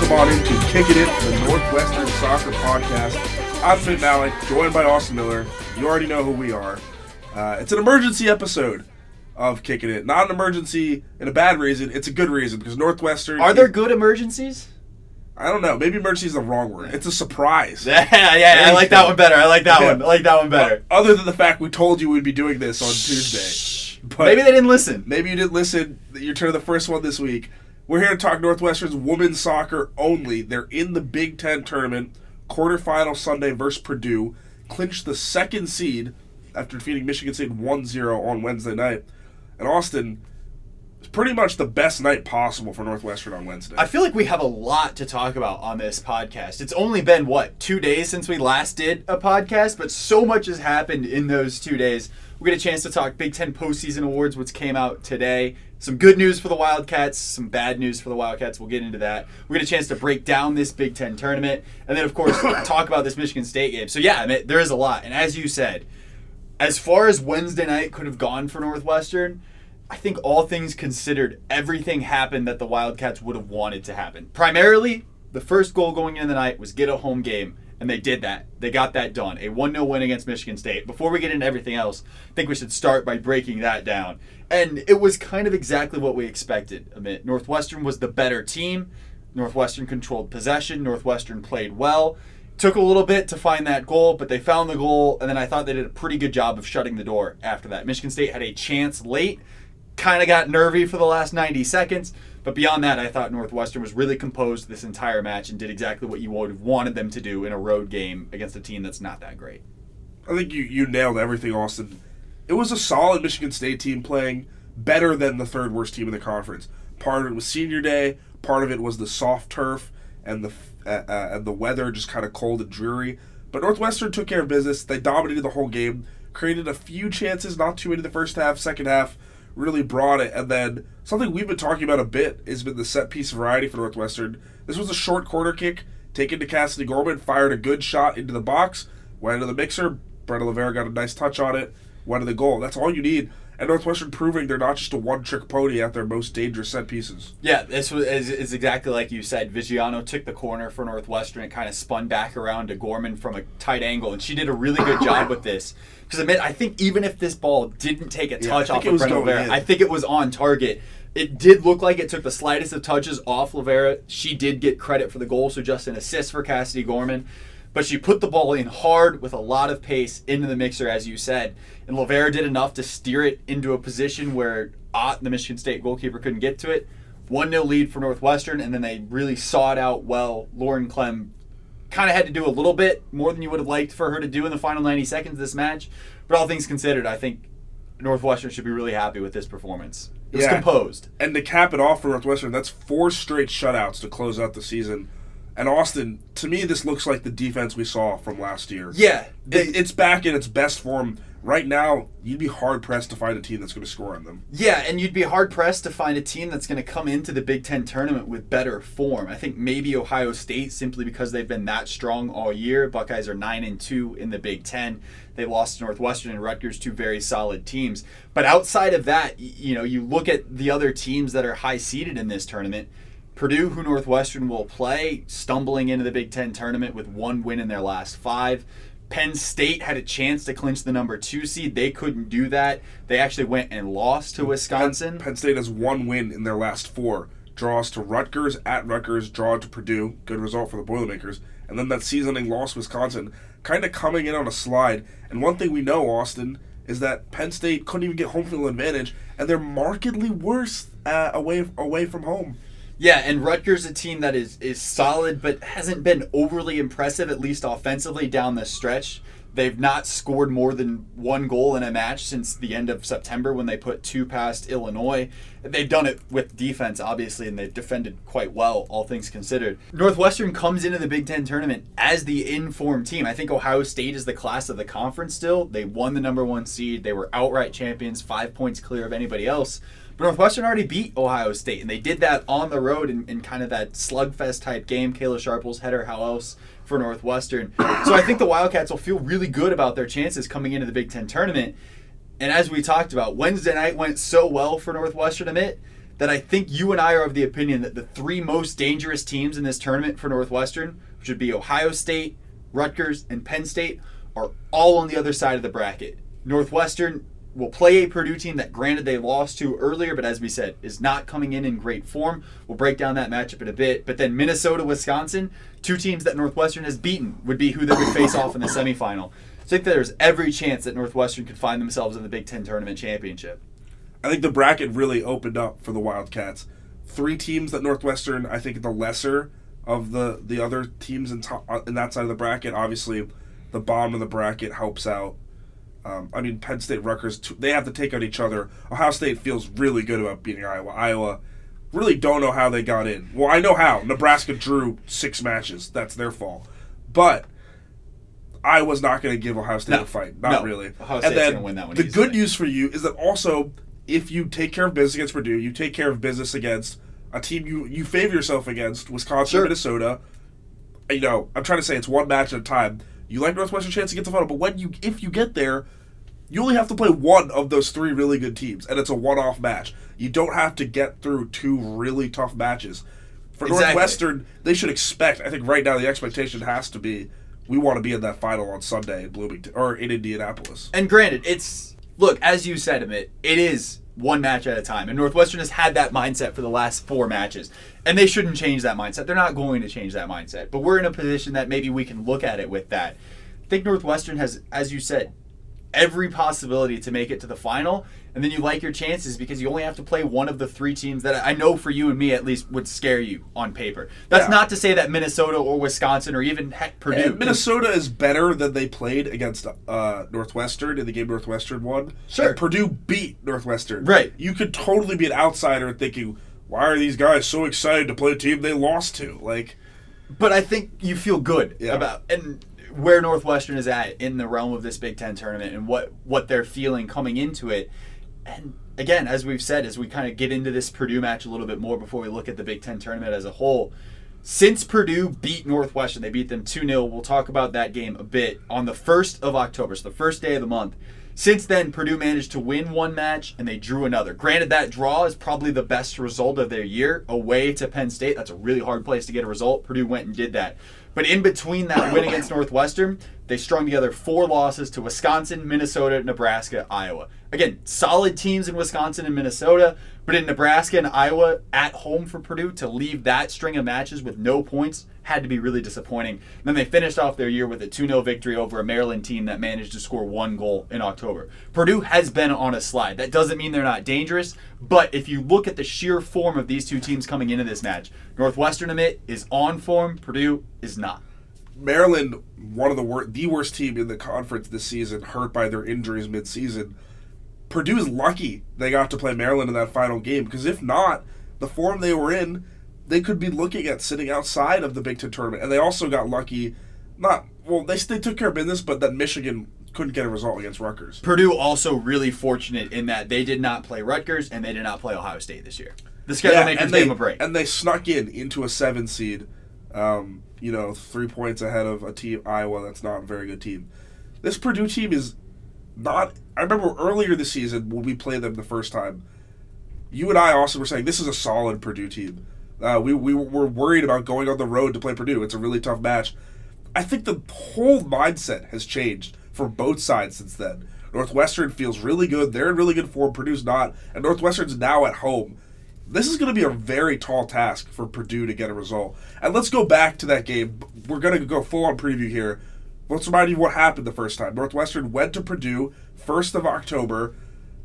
welcome on into Kicking It, the Northwestern Soccer Podcast. I'm Fit Malik, joined by Austin Miller. You already know who we are. Uh, it's an emergency episode of Kicking It. Not an emergency in a bad reason, it's a good reason because Northwestern. Are there good emergencies? I don't know. Maybe emergency is the wrong word. It's a surprise. Yeah, yeah, I like that one better. I like that Yeah. one. I like that one better. Other than the fact we told you we'd be doing this on Tuesday. But Maybe they didn't listen. Maybe you didn't listen. You're turning the first one this week. We're here to talk Northwestern's women's soccer only. They're in the Big Ten tournament, quarterfinal Sunday versus Purdue. Clinched the second seed after defeating Michigan State 1 0 on Wednesday night. And Austin, it's pretty much the best night possible for Northwestern on Wednesday. I feel like we have a lot to talk about on this podcast. It's only been what two days since we last did a podcast, but so much has happened in those two days. We get a chance to talk Big Ten postseason awards, which came out today. Some good news for the Wildcats, some bad news for the Wildcats. We'll get into that. We get a chance to break down this Big Ten tournament, and then of course talk about this Michigan State game. So yeah, I mean, there is a lot. And as you said, as far as Wednesday night could have gone for Northwestern, I think all things considered, everything happened that the Wildcats would have wanted to happen. Primarily, the first goal going into the night was get a home game, and they did that. They got that done. A 1 0 win against Michigan State. Before we get into everything else, I think we should start by breaking that down. And it was kind of exactly what we expected. I mean, Northwestern was the better team. Northwestern controlled possession. Northwestern played well. Took a little bit to find that goal, but they found the goal, and then I thought they did a pretty good job of shutting the door after that. Michigan State had a chance late, kind of got nervy for the last 90 seconds, but beyond that, I thought Northwestern was really composed this entire match and did exactly what you would have wanted them to do in a road game against a team that's not that great. I think you, you nailed everything, Austin. It was a solid Michigan State team playing better than the third worst team in the conference. Part of it was senior day. Part of it was the soft turf and the uh, uh, and the weather just kind of cold and dreary. But Northwestern took care of business. They dominated the whole game, created a few chances, not too many in the first half. Second half, really brought it. And then something we've been talking about a bit has been the set piece variety for Northwestern. This was a short corner kick taken to Cassidy Gorman, fired a good shot into the box, went into the mixer. Brenna Lovera got a nice touch on it, went to the goal. That's all you need. And Northwestern proving they're not just a one trick pony at their most dangerous set pieces. Yeah, this was is, is exactly like you said. Viggiano took the corner for Northwestern. and kind of spun back around to Gorman from a tight angle, and she did a really good job with this. Because Amit, I think even if this ball didn't take a touch think off it of was Brenna going Lovera. I think it was on target. It did look like it took the slightest of touches off Lovera. She did get credit for the goal, so just an assist for Cassidy Gorman. But she put the ball in hard with a lot of pace into the mixer, as you said. And Lovera did enough to steer it into a position where Ott, the Michigan State goalkeeper, couldn't get to it. 1 0 lead for Northwestern, and then they really saw it out well. Lauren Clem kind of had to do a little bit more than you would have liked for her to do in the final 90 seconds of this match. But all things considered, I think Northwestern should be really happy with this performance. It was Yeah. composed. And to cap it off for Northwestern, that's four straight shutouts to close out the season. And Austin, to me, this looks like the defense we saw from last year. Yeah. It, it's back in its best form. Right now, you'd be hard pressed to find a team that's going to score on them. Yeah, and you'd be hard pressed to find a team that's going to come into the Big Ten tournament with better form. I think maybe Ohio State simply because they've been that strong all year. Buckeyes are nine and two in the Big Ten. They lost to Northwestern and Rutgers, two very solid teams. But outside of that, you know, you look at the other teams that are high seeded in this tournament. Purdue, who Northwestern will play, stumbling into the Big Ten tournament with one win in their last five. Penn State had a chance to clinch the number two seed. They couldn't do that. They actually went and lost to Wisconsin. Penn State has one win in their last four. Draws to Rutgers, at Rutgers, draw to Purdue. Good result for the Boilermakers. And then that seasoning loss Wisconsin, kind of coming in on a slide. And one thing we know, Austin, is that Penn State couldn't even get home field advantage, and they're markedly worse uh, away away from home. Yeah, and Rutgers a team that is is solid but hasn't been overly impressive at least offensively down the stretch. They've not scored more than one goal in a match since the end of September when they put two past Illinois. They've done it with defense, obviously, and they've defended quite well, all things considered. Northwestern comes into the Big Ten tournament as the informed team. I think Ohio State is the class of the conference still. They won the number one seed. They were outright champions, five points clear of anybody else. But Northwestern already beat Ohio State, and they did that on the road in, in kind of that slugfest type game. Kayla Sharples header, how else for Northwestern? So I think the Wildcats will feel really good about their chances coming into the Big Ten tournament. And as we talked about, Wednesday night went so well for Northwestern that I think you and I are of the opinion that the three most dangerous teams in this tournament for Northwestern, which would be Ohio State, Rutgers, and Penn State, are all on the other side of the bracket. Northwestern will play a Purdue team that, granted, they lost to earlier, but as we said, is not coming in in great form. We'll break down that matchup in a bit. But then Minnesota, Wisconsin, two teams that Northwestern has beaten, would be who they would face off in the semifinal. So I think there's every chance that Northwestern could find themselves in the Big Ten tournament championship. I think the bracket really opened up for the Wildcats. Three teams that Northwestern, I think, the lesser of the the other teams in, to, uh, in that side of the bracket. Obviously, the bottom of the bracket helps out. Um, I mean, Penn State, Rutgers, they have to take out each other. Ohio State feels really good about beating Iowa. Iowa really don't know how they got in. Well, I know how. Nebraska drew six matches. That's their fault. But I was not going to give Ohio State No. a fight. Not No. really. Ohio State's gonna win that one the easily. good news for you is that also, if you take care of business against Purdue, you take care of business against a team you you favor yourself against, Wisconsin, Sure. Minnesota. You know, I'm trying to say it's one match at a time. You like Northwestern chance to get to the final, but when you if you get there, you only have to play one of those three really good teams, and it's a one-off match. You don't have to get through two really tough matches. For Exactly. Northwestern, they should expect. I think right now the expectation has to be we want to be in that final on Sunday in Bloomington or in Indianapolis. And granted, it's look as you said, Amit. It is one match at a time, and Northwestern has had that mindset for the last four matches, and they shouldn't change that mindset. They're not going to change that mindset, but we're in a position that maybe we can look at it with that. I think Northwestern has, as you said, every possibility to make it to the final, and then you like your chances because you only have to play one of the three teams that I know for you and me at least would scare you on paper. That's Yeah. not to say that Minnesota or Wisconsin or even heck Purdue. And Minnesota is better than they played against uh, Northwestern in the game Northwestern won. Sure. And Purdue beat Northwestern. Right. You could totally be an outsider thinking, why are these guys so excited to play a team they lost to? Like, But I think you feel good Yeah. about and where Northwestern is at in the realm of this Big Ten tournament and what what they're feeling coming into it. And again, as we've said, as we kind of get into this Purdue match a little bit more before we look at the Big Ten tournament as a whole, since Purdue beat Northwestern, they beat them 2 0. We'll talk about that game a bit on the 1st of October, so the first day of the month. Since then, Purdue managed to win one match and they drew another. Granted, that draw is probably the best result of their year away to Penn State. That's a really hard place to get a result. Purdue went and did that. But in between that win against Northwestern, they strung together four losses to Wisconsin, Minnesota, Nebraska, Iowa. Again, solid teams in Wisconsin and Minnesota, but in Nebraska and Iowa at home for Purdue to leave that string of matches with no points had to be really disappointing. then they finished off their year with a 2 0 victory over a Maryland team that managed to score one goal in October. Purdue has been on a slide. That doesn't mean they're not dangerous, but if you look at the sheer form of these two teams coming into this match, Northwestern Amit is on form, Purdue is not. Maryland, one of the wor- the worst team in the conference this season, hurt by their injuries mid-season. Purdue is lucky they got to play Maryland in that final game because if not, the form they were in, they could be looking at sitting outside of the Big Ten tournament. And they also got lucky, not well, they they took care of business, but that Michigan couldn't get a result against Rutgers. Purdue also really fortunate in that they did not play Rutgers and they did not play Ohio State this year. The schedule makers and gave they them a break. and they snuck in into a seven seed. Um, you know, three points ahead of a team Iowa that's not a very good team. This Purdue team is not. I remember earlier this season when we played them the first time. You and I also were saying this is a solid Purdue team. Uh, we we were worried about going on the road to play Purdue. It's a really tough match. I think the whole mindset has changed for both sides since then. Northwestern feels really good. They're in really good form. Purdue's not, and Northwestern's now at home. This is going to be a very tall task for Purdue to get a result. And let's go back to that game. We're going to go full on preview here. Let's remind you what happened the first time. Northwestern went to Purdue first of October.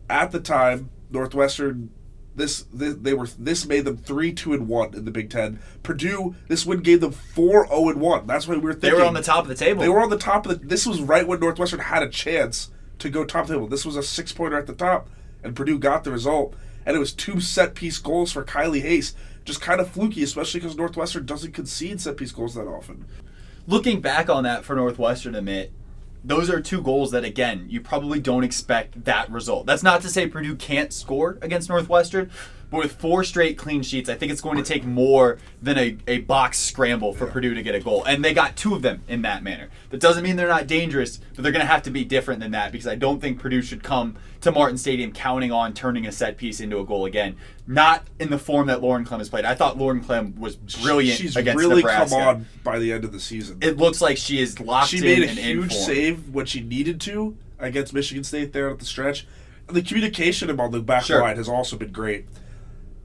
At the time, Northwestern this, this they were this made them three two and one in the Big Ten. Purdue this win gave them four zero and one. That's why we were they were on the top of the table. they were on the top of the. This was right when Northwestern had a chance to go top table. This was a six pointer at the top, and Purdue got the result. And it was two set piece goals for Kylie Hayes. Just kind of fluky, especially because Northwestern doesn't concede set piece goals that often. Looking back on that for Northwestern, Amit those are two goals that again you probably don't expect that result. That's not to say Purdue can't score against Northwestern, But with four straight clean sheets, I think it's going to take more than a, a box scramble for Purdue to get a goal. And they got two of them in that manner. That doesn't mean they're not dangerous, but they're going to have to be different than that because I don't think Purdue should come to Martin Stadium counting on turning a set piece into a goal again. Not in the form that Lauren Clem has played. I thought Lauren Clem was brilliant She's against really Nebraska. come on by the end of the season. It looks like she is locked she in made a huge save when she needed to against Michigan State there at the stretch. The communication about the back Sure. line has also been great.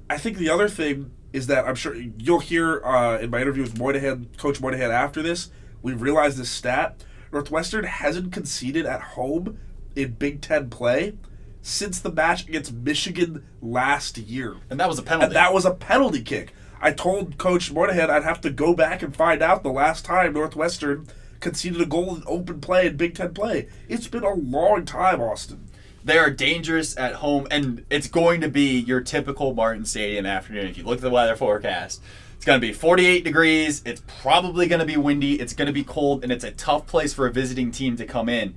I think the other thing is that I'm sure you'll hear uh, in my interview with Moynihan, Coach Moynihan after this, we realized this stat. Northwestern hasn't conceded at home in Big Ten play since the match against Michigan last year. And that was a penalty. And that was a penalty kick. I told Coach Moynihan I'd have to go back and find out the last time Northwestern conceded a goal in open play in Big Ten play. It's been a long time, Austin. They are dangerous at home, and it's going to be your typical Martin Stadium afternoon. If you look at the weather forecast, it's going to be 48 degrees. It's probably going to be windy. It's going to be cold, and it's a tough place for a visiting team to come in.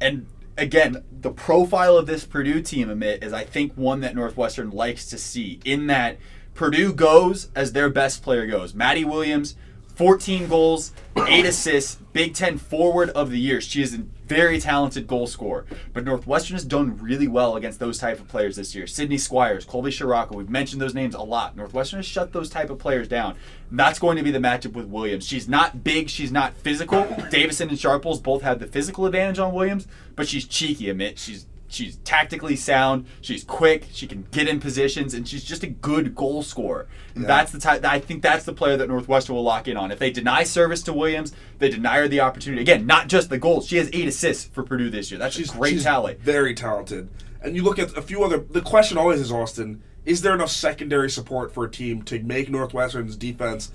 And again, the profile of this Purdue team, Amit, is I think one that Northwestern likes to see. In that Purdue goes as their best player goes. Maddie Williams, 14 goals, 8 assists, Big Ten forward of the year. She is a very talented goal scorer. But Northwestern has done really well against those type of players this year. Sydney Squires, Colby Shiraka, we've mentioned those names a lot. Northwestern has shut those type of players down. And that's going to be the matchup with Williams. She's not big, she's not physical. Davison and Sharples both have the physical advantage on Williams, but she's cheeky, Amit. She's She's tactically sound. She's quick. She can get in positions, and she's just a good goal scorer. And Yeah. That's the type. I think that's the player that Northwestern will lock in on. If they deny service to Williams, they deny her the opportunity. Again, not just the goals. She has eight assists for Purdue this year. That's She's a great she's tally. Very talented. And you look at a few other. The question always is, Austin, is there enough secondary support for a team to make Northwestern's defense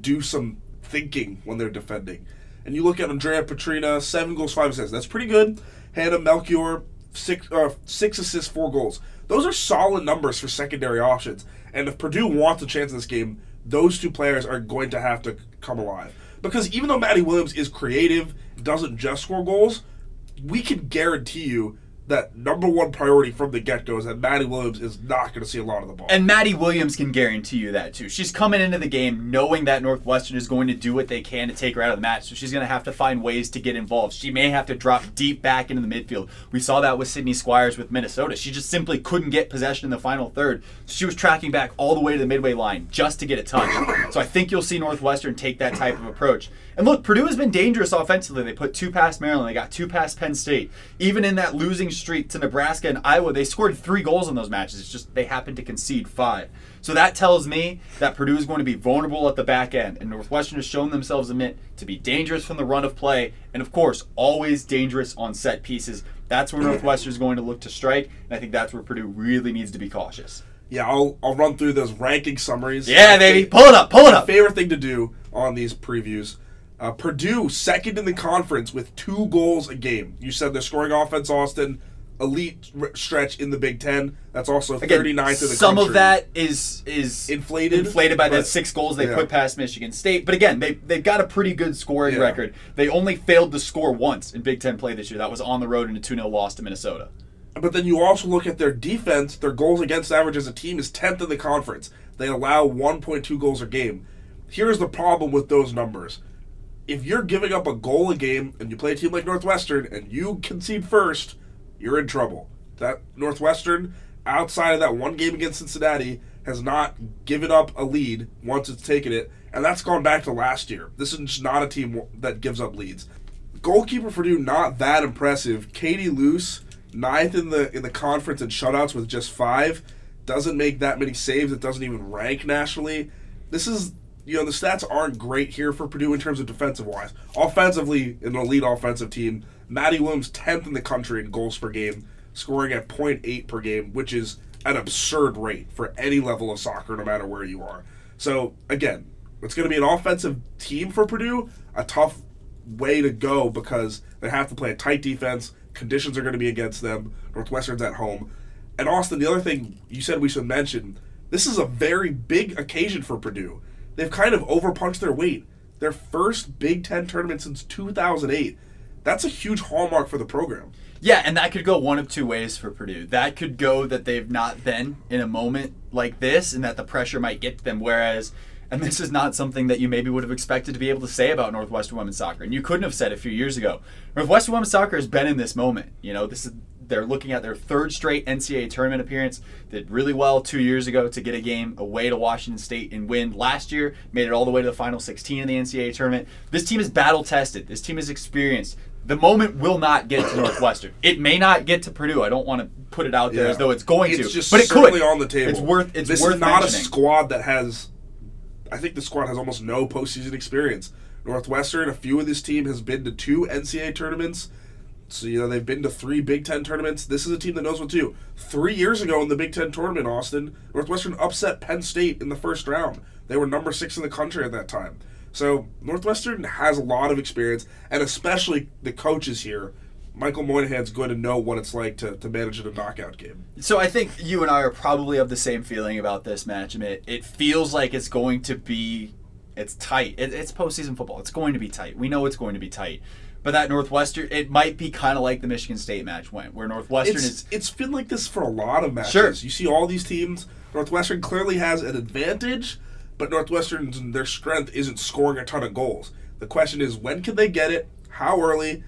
do some thinking when they're defending? And you look at Andrea Petrina, seven goals, five assists. That's pretty good. Hannah Melchior, six uh, six assists, four goals. Those are solid numbers for secondary options. And if Purdue wants a chance in this game, those two players are going to have to come alive. Because even though Maddie Williams is creative, doesn't just score goals, we can guarantee you that number one priority from the get go is that Maddie Williams is not going to see a lot of the ball. And Maddie Williams can guarantee you that too. She's coming into the game knowing that Northwestern is going to do what they can to take her out of the match. So she's going to have to find ways to get involved. She may have to drop deep back into the midfield. We saw that with Sydney Squires with Minnesota. She just simply couldn't get possession in the final third. She was tracking back all the way to the midway line just to get a touch. So I think you'll see Northwestern take that type of approach. And look, Purdue has been dangerous offensively. They put two past Maryland. They got two past Penn State. Even in that losing streak to Nebraska and Iowa, they scored three goals in those matches. It's just they happened to concede five. So that tells me that Purdue is going to be vulnerable at the back end. And Northwestern has shown themselves a bit to be dangerous from the run of play. And of course, always dangerous on set pieces. That's where Northwestern is going to look to strike. And I think that's where Purdue really needs to be cautious. Yeah, I'll, I'll run through those ranking summaries. Yeah, baby. fa- Pull it up. Pull it up. favorite thing to do on these previews. Uh, Purdue second in the conference with two goals a game. You said they're scoring offense, Austin. Elite r- stretch in the Big Ten. That's also Again, 39th in the conference. some country. of that is is Inflated, inflated by the six goals they yeah. put past Michigan State. But again, they they've got a pretty good scoring Yeah. record. They only failed to score once in Big Ten play this year. That was on the road in a 2-0 loss to Minnesota. But then you also look at their defense. Their goals against average as a team is 10th in the conference. They allow 1.2 goals a game. Here's the problem with those numbers. If you're giving up a goal a game and you play a team like Northwestern and you concede first, you're in trouble. That Northwestern, outside of that one game against Cincinnati, has not given up a lead once it's taken it, and that's gone back to last year. This is not a team that gives up leads. Goalkeeper for Purdue not that impressive. Katie Luce, ninth in the in the conference in shutouts with just five, doesn't make that many saves. It doesn't even rank nationally. This is you know the stats aren't great here for Purdue in terms of defensive wise. Offensively, an elite offensive team. Maddie Williams tenth in the country in goals per game, scoring at 0.8 per game, which is an absurd rate for any level of soccer, no matter where you are. So again, it's going to be an offensive team for Purdue. A tough way to go because they have to play a tight defense. Conditions are going to be against them. Northwestern's at home. And Austin, the other thing you said we should mention this is a very big occasion for Purdue. They've kind of overpunched their weight. Their first Big Ten tournament since 2008. That's a huge hallmark for the program. Yeah, and that could go one of two ways for Purdue. That could go that they've not been in a moment like this and that the pressure might get to them. Whereas, and this is not something that you maybe would have expected to be able to say about Northwestern women's soccer, and you couldn't have said a few years ago. Northwestern women's soccer has been in this moment. You know, this is they're looking at their third straight NCAA tournament appearance. Did really well two years ago to get a game away to Washington State and win. Last year, made it all the way to the final 16 in the NCAA tournament. This team is battle tested. This team is experienced. The moment will not get to Northwestern. It may not get to Purdue. I don't want to put it out there Yeah. as though it's going to. It's to, just but it certainly could. on the table. It's worth. It's this worth is not mentioning. a squad that has. I think the squad has almost no postseason experience. Northwestern, a few of this team has been to two NCAA tournaments. So you know they've been to three Big Ten tournaments. This is a team that knows what to do. Three years ago in the Big Ten tournament, Austin Northwestern upset Penn State in the first round. They were number six in the country at that time. So Northwestern has a lot of experience, and especially the coaches here. Michael Moynihan's going to know what it's like to, to manage in a knockout game. So I think you and I are probably of the same feeling about this match. I mean, it feels like it's going to be, it's tight. It, it's postseason football. It's going to be tight. We know it's going to be tight. But that Northwestern, it might be kind of like the Michigan State match went, where Northwestern it's, is. it's been like this for a lot of matches. Sure. You see all these teams. Northwestern clearly has an advantage, but Northwestern's their strength isn't scoring a ton of goals. The question is when can they get it? How early?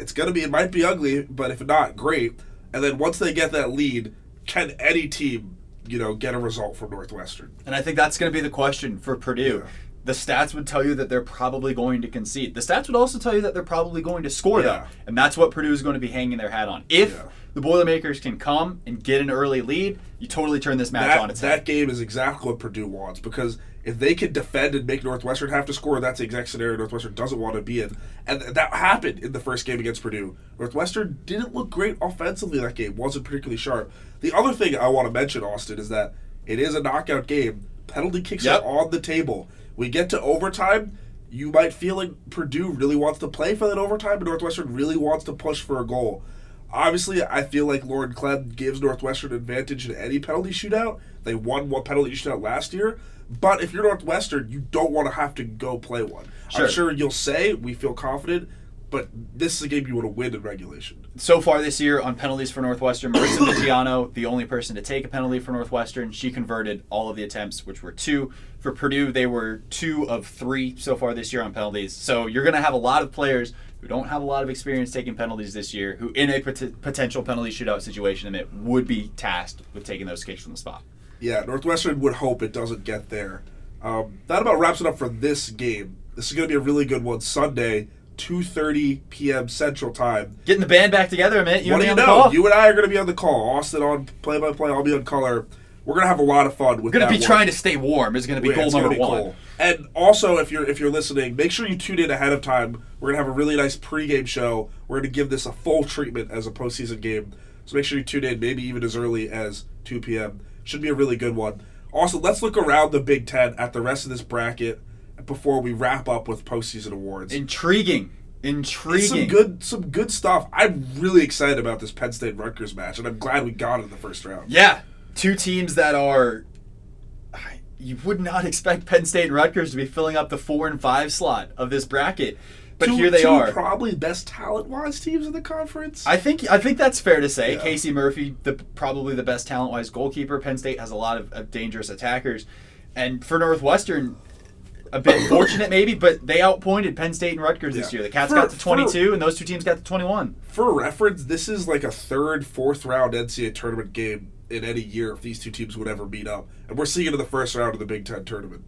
It's gonna be. It might be ugly, but if not, great. And then once they get that lead, can any team, you know, get a result from Northwestern? And I think that's going to be the question for Purdue. Yeah. The stats would tell you that they're probably going to concede. The stats would also tell you that they're probably going to score, Yeah. though. And that's what Purdue is going to be hanging their hat on. If Yeah. the Boilermakers can come and get an early lead, you totally turn this match that, on its that head. game is exactly what Purdue wants because if they can defend and make Northwestern have to score, that's the exact scenario Northwestern doesn't want to be in. And that happened in the first game against Purdue. Northwestern didn't look great offensively that game, wasn't particularly sharp. The other thing I want to mention, Austin, is that it is a knockout game. Penalty kicks Yep. are on the table. We get to overtime. You might feel like Purdue really wants to play for that overtime, but Northwestern really wants to push for a goal. Obviously, I feel like Lauren Clem gives Northwestern advantage in any penalty shootout. They won one penalty shootout last year. But if you're Northwestern, you don't want to have to go play one. Sure. I'm sure you'll say we feel confident, but this is a game you want to win in regulation. so far this year on penalties for Northwestern, Marissa Viggiano, the only person to take a penalty for Northwestern, she converted all of the attempts, which were two. For Purdue, they were two of three so far this year on penalties. So you're going to have a lot of players who don't have a lot of experience taking penalties this year, who in a pot- potential penalty shootout situation, it would be tasked with taking those kicks from the spot. Yeah, Northwestern would hope it doesn't get there. Um, that about wraps it up for this game. This is going to be a really good one. Sunday, 2.30 p.m. Central Time. Getting the band back together, man. You what do you know? You and I are going to be on the call. Austin on play-by-play. I'll be on color. We're going to have a lot of fun with We're going that to be one. trying to stay warm. Is going to be goal number be one. cool. And also, if you're if you're listening, make sure you tune in ahead of time. We're gonna have a really nice pregame show. We're gonna give this a full treatment as a postseason game. So make sure you tune in, maybe even as early as 2 p.m. Should be a really good one. Also, let's look around the Big Ten at the rest of this bracket before we wrap up with postseason awards. Intriguing. It's Intriguing. some good some good stuff. I'm really excited about this Penn State Rutgers match, and I'm glad we got it in the first round. Yeah, two teams that are. You would not expect Penn State and Rutgers to be filling up the four and five slot of this bracket, but two, here they are. Probably best talent wise teams in the conference. I think I think that's fair to say. Yeah. Casey Murphy, the probably the best talent wise goalkeeper. Penn State has a lot of, of dangerous attackers, and for Northwestern, a bit fortunate maybe, but they outpointed Penn State and Rutgers this year. The Cats For- got to for- twenty two, and those two teams got to twenty one. For reference, this is like a third, fourth round NCAA tournament game in any year if these two teams would ever meet up. And we're seeing it in the first round of the Big Ten tournament.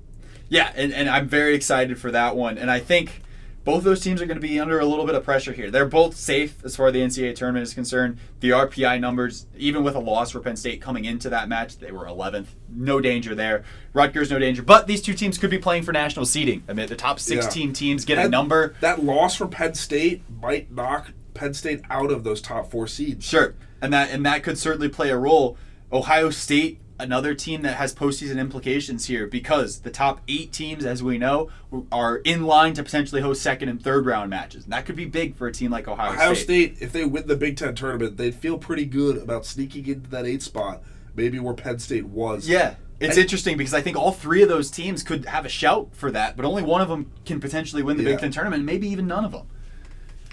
Yeah, and, and I'm very excited for that one. And I think both those teams are going to be under a little bit of pressure here. They're both safe as far as the NCAA tournament is concerned. The RPI numbers, even with a loss for Penn State coming into that match, they were 11th. No danger there. Rutgers, no danger. But these two teams could be playing for national seeding. I mean, the top 16 teams get a number. That loss for Penn State might knock Penn State out of those top four seeds. Sure, and that and that could certainly play a role. Ohio State, another team that has postseason implications here because the top eight teams, as we know, are in line to potentially host second and third round matches. And that could be big for a team like Ohio, State. Ohio State. State, if they win the Big Ten tournament, they'd feel pretty good about sneaking into that eight spot, maybe where Penn State was. Yeah. It's And- interesting because I think all three of those teams could have a shout for that, but only one of them can potentially win the Yeah. Big Ten tournament, maybe even none of them.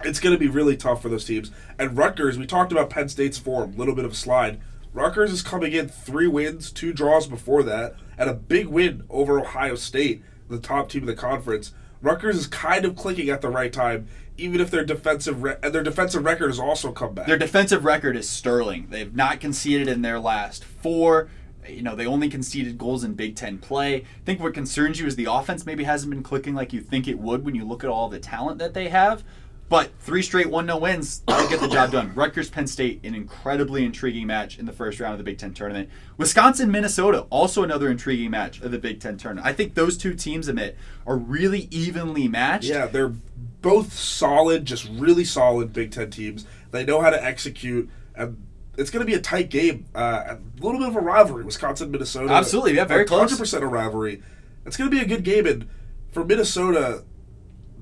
It's going to be really tough for those teams. And Rutgers, we talked about Penn State's form, a little bit of a slide. Rutgers is coming in three wins, two draws before that, and a big win over Ohio State, the top team in the conference. Rutgers is kind of clicking at the right time, even if their defensive re- and their defensive record has also come back. Their defensive record is sterling. They've not conceded in their last four. You know, they only conceded goals in Big Ten play. I think what concerns you is the offense maybe hasn't been clicking like you think it would when you look at all the talent that they have. But three straight 1 0 wins, that'll get the job done. Rutgers Penn State, an incredibly intriguing match in the first round of the Big Ten tournament. Wisconsin Minnesota, also another intriguing match of the Big Ten tournament. I think those two teams, Amit, are really evenly matched. Yeah, they're both solid, just really solid Big Ten teams. They know how to execute, and it's going to be a tight game. Uh, a little bit of a rivalry, Wisconsin Minnesota. Absolutely, yeah, very close. 100% a rivalry. It's going to be a good game, and for Minnesota,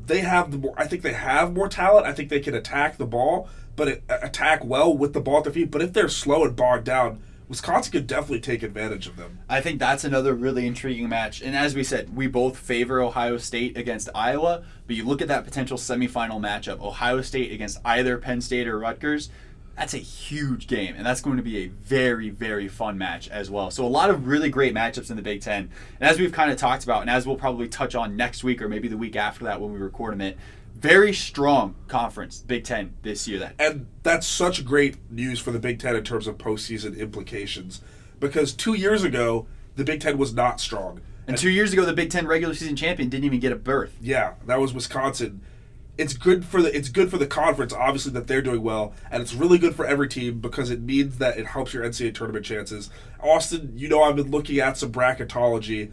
they have the more. I think they have more talent. I think they can attack the ball, but it, attack well with the ball at their feet. But if they're slow and bogged down, Wisconsin could definitely take advantage of them. I think that's another really intriguing match. And as we said, we both favor Ohio State against Iowa, but you look at that potential semifinal matchup Ohio State against either Penn State or Rutgers. That's a huge game, and that's going to be a very, very fun match as well. So, a lot of really great matchups in the Big Ten. And as we've kind of talked about, and as we'll probably touch on next week or maybe the week after that when we record them, it very strong conference, Big Ten this year. That and that's such great news for the Big Ten in terms of postseason implications, because two years ago the Big Ten was not strong, and two years ago the Big Ten regular season champion didn't even get a berth. Yeah, that was Wisconsin. It's good for the it's good for the conference, obviously that they're doing well, and it's really good for every team because it means that it helps your NCAA tournament chances. Austin, you know I've been looking at some bracketology.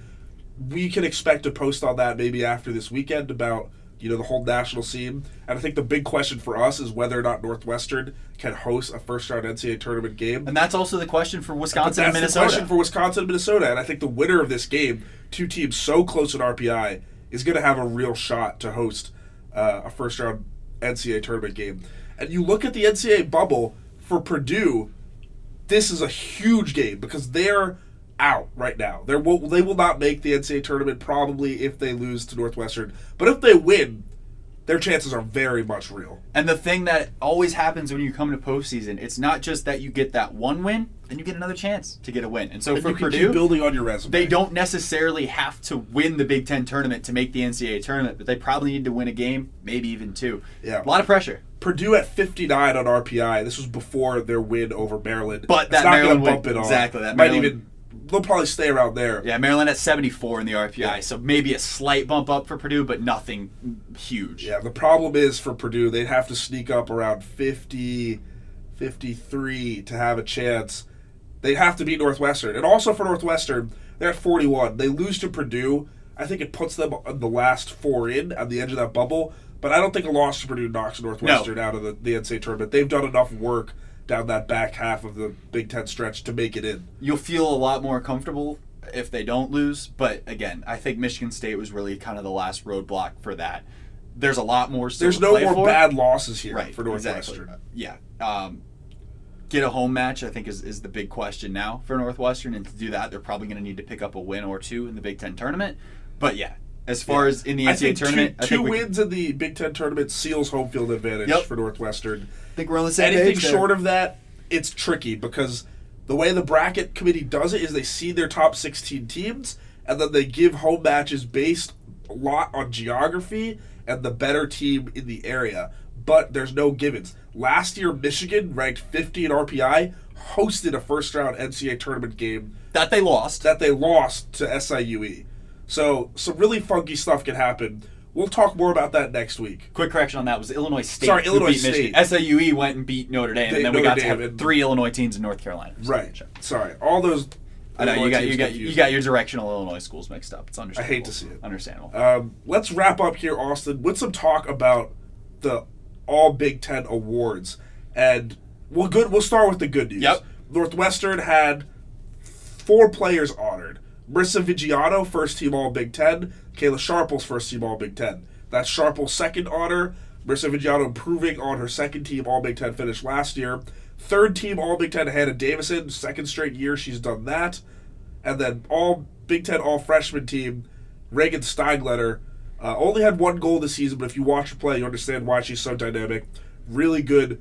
We can expect to post on that maybe after this weekend about you know the whole national scene. And I think the big question for us is whether or not Northwestern can host a first round NCAA tournament game. And that's also the question for Wisconsin and Minnesota. The question for Wisconsin and Minnesota, and I think the winner of this game, two teams so close in RPI, is going to have a real shot to host uh, a first round NCAA tournament game. And you look at the NCAA bubble for Purdue, this is a huge game because they're out right now. They will they will not make the NCAA tournament probably if they lose to Northwestern. But if they win, their chances are very much real. And the thing that always happens when you come to postseason, it's not just that you get that one win, then you get another chance to get a win. And so and for Purdue, building on your resume. they don't necessarily have to win the Big Ten tournament to make the NCAA tournament, but they probably need to win a game, maybe even two. Yeah. a lot of pressure. Purdue at 59 on RPI. This was before their win over Maryland. But It's that not Maryland bump win- it on. exactly, that might Maryland- even they'll probably stay around there. Yeah, Maryland at 74 in the RPI, Yeah. so maybe a slight bump up for Purdue, but nothing huge. Yeah, the problem is for Purdue, they'd have to sneak up around 50, 53 to have a chance. They'd have to beat Northwestern. And also for Northwestern, they're at 41. They lose to Purdue. I think it puts them on the last four in on the edge of that bubble. But I don't think a loss to Purdue knocks Northwestern out of the, the NCAA tournament. They've done enough work down that back half of the Big Ten stretch to make it in. You'll feel a lot more comfortable if they don't lose, but again, I think Michigan State was really kind of the last roadblock for that. There's a lot more still There's no more for. bad losses here right for Northwestern. Exactly. Yeah. Um, get a home match, I think, is, is the big question now for Northwestern. And to do that, they're probably going to need to pick up a win or two in the Big Ten tournament. But yeah, as far as in the I NCAA think tournament, two, I two think we, wins in the Big Ten tournament seals home field advantage Yep. for Northwestern. I think we're on the same Anything page there. short of that, it's tricky because the way the bracket committee does it is they see their top 16 teams and then they give home matches based a lot on geography and the better team in the area. But there's no givens. Last year, Michigan, ranked 50 in RPI, hosted a first round NCAA tournament game that they lost. that they lost to SIUE. So some really funky stuff can happen. We'll talk more about that next week. Quick correction on that was Illinois State. Sorry, Illinois beat Michigan. SIUE went and beat Notre Dame, They- and then we Notre got to have three Illinois teams in North Carolina. Right. Sure. Sorry. All those. I know you got you got you got your directional Illinois schools mixed up. It's understandable. I hate to see it. Understandable. Um, let's wrap up here, Austin, with some talk about the All Big Ten awards, and we'll good. We'll start with the good news. Yep. Northwestern had four players honored. Marissa Viggiano, first team All Big Ten. Kayla Sharples, first team All Big Ten. That's Sharples' second honor. Marissa Viggiano improving on her second team All Big Ten finish last year. Third team All Big Ten, Hannah Davison. Second straight year she's done that. And then All Big Ten All Freshman team, Regan Steigleder. Uh, only had one goal this season, but if you watch her play, you understand why she's so dynamic. Really good,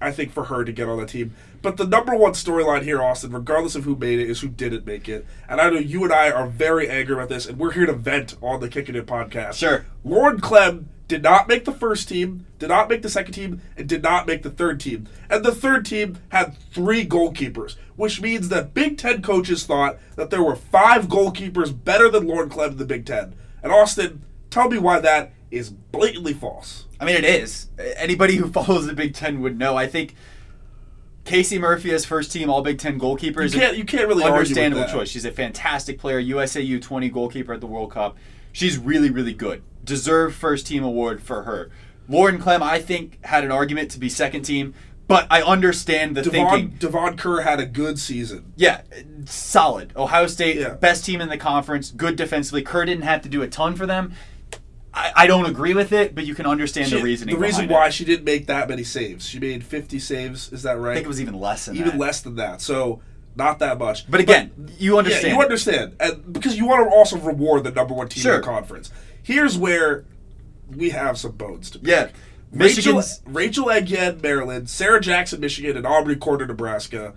I think, for her to get on the team. But the number one storyline here, Austin, regardless of who made it, is who didn't make it. And I know you and I are very angry about this, and we're here to vent on the Kicking It podcast. Sure. Lauren Clem did not make the first team, did not make the second team, and did not make the third team. And the third team had three goalkeepers, which means that Big Ten coaches thought that there were five goalkeepers better than Lauren Clem in the Big Ten. And Austin, tell me why that is blatantly false. I mean, it is. Anybody who follows the Big Ten would know. I think Casey Murphy as first team All Big Ten goalkeeper You is can't, you can't really understandable choice. She's a fantastic player, USAU 20 goalkeeper at the World Cup. She's really, really good. Deserved first team award for her. Lauren Clem, I think, had an argument to be second team, but I understand the Devon, thinking. Devon Kerr had a good season. Yeah, solid. Ohio State, Yeah. best team in the conference, good defensively. Kerr didn't have to do a ton for them. I, I don't agree with it, but you can understand She- the reasoning. the reason why it. she didn't make that many saves. She made 50 saves, is that right? I think it was even less than even that. less than that. So not that much. But again, you understand. Yeah, you understand, and because you want to also reward the number one team in the conference. Here's where we have some bones to pick. Yeah. Rachel, Rachel Egyed, Maryland, Sarah Jackson, Michigan, and Aubrey Corder, Nebraska.